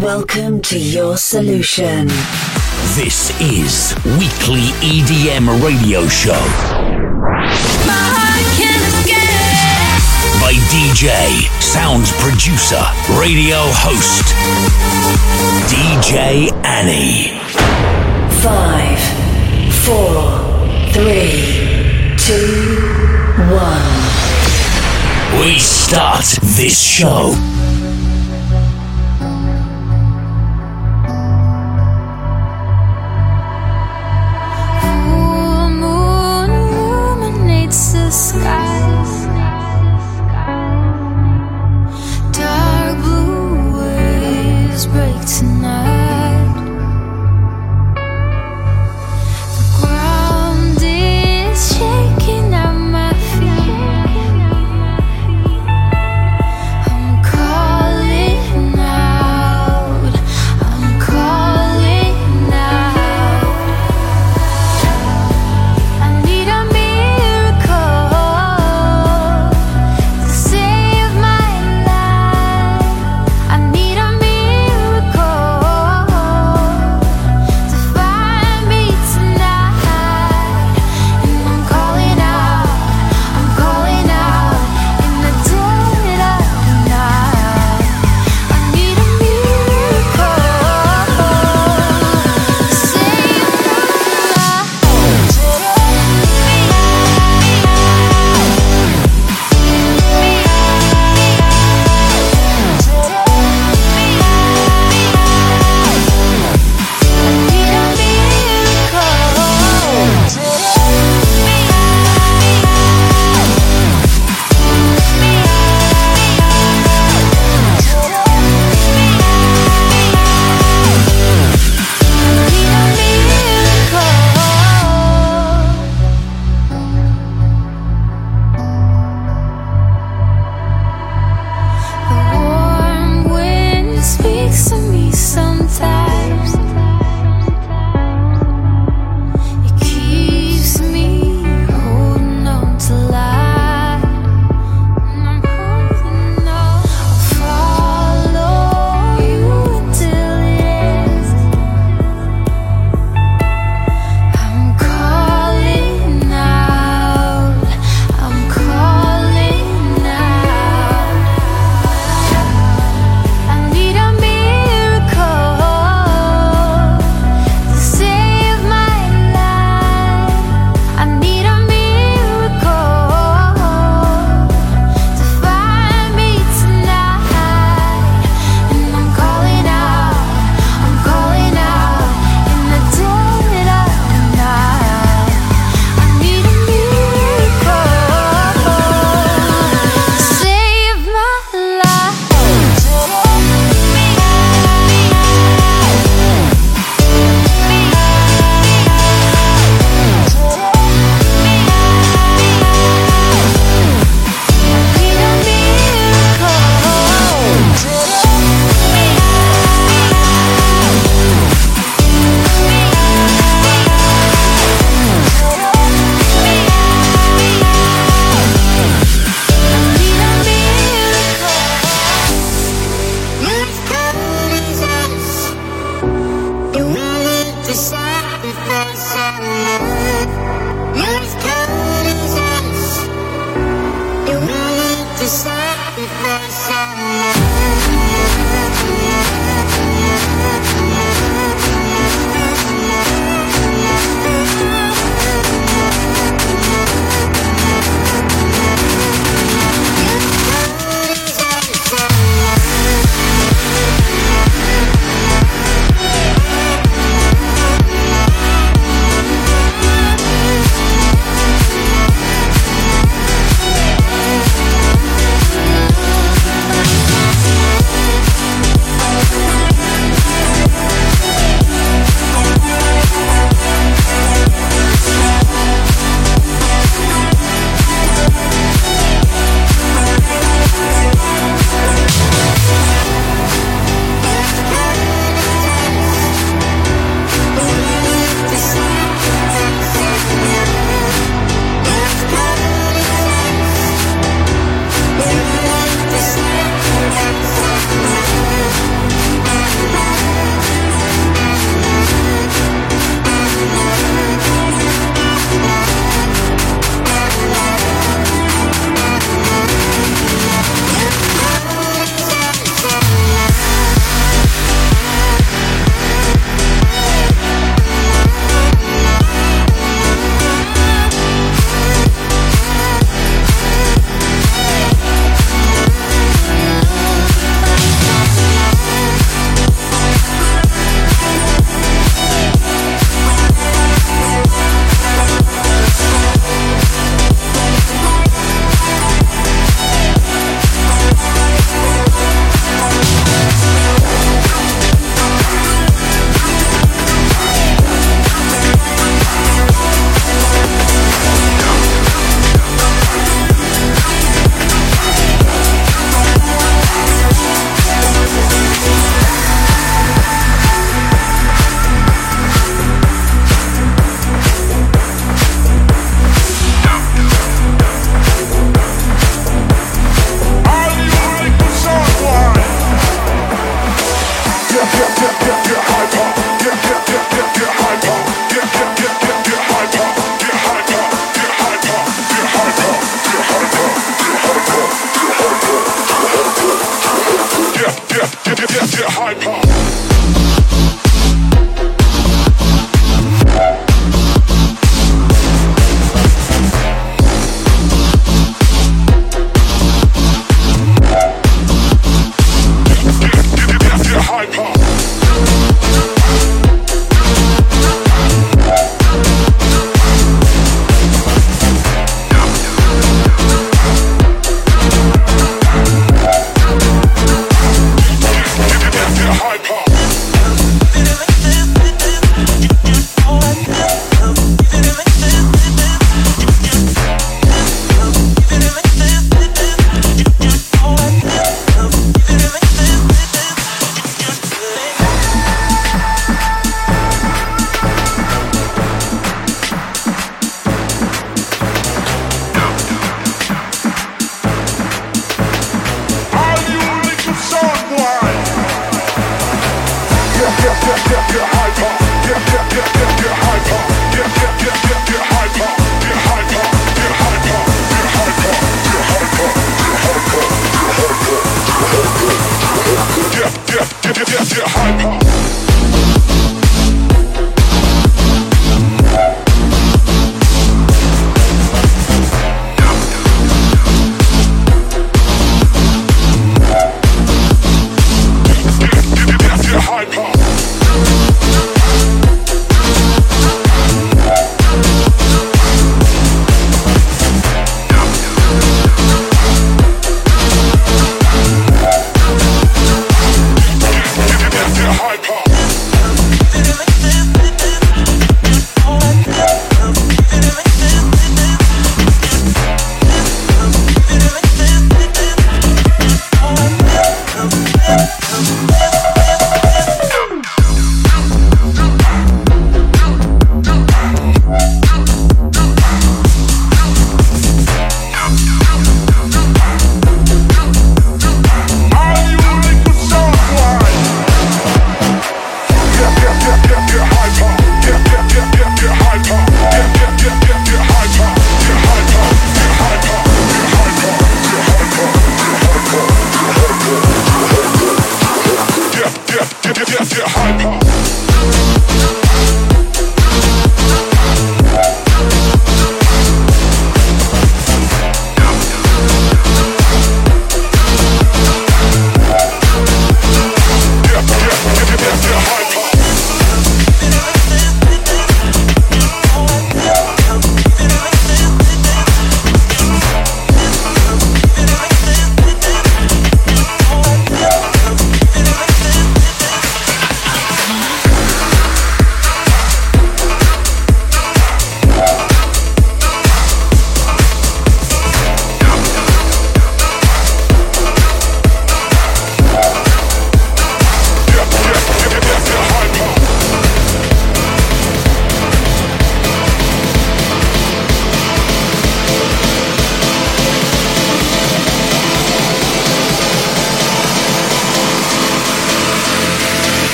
Welcome to your solution. This is Weekly EDM Radio Show. By DJ, sound producer, radio host, DJ Anny. Five, four, three, two, one. We start this show. I'm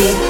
storm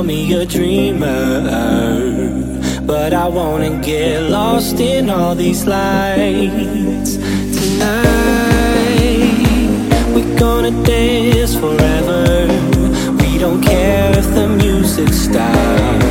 call me a dreamer, but I wanna get lost in all these lights tonight. We're gonna dance forever. We don't care if the music stops.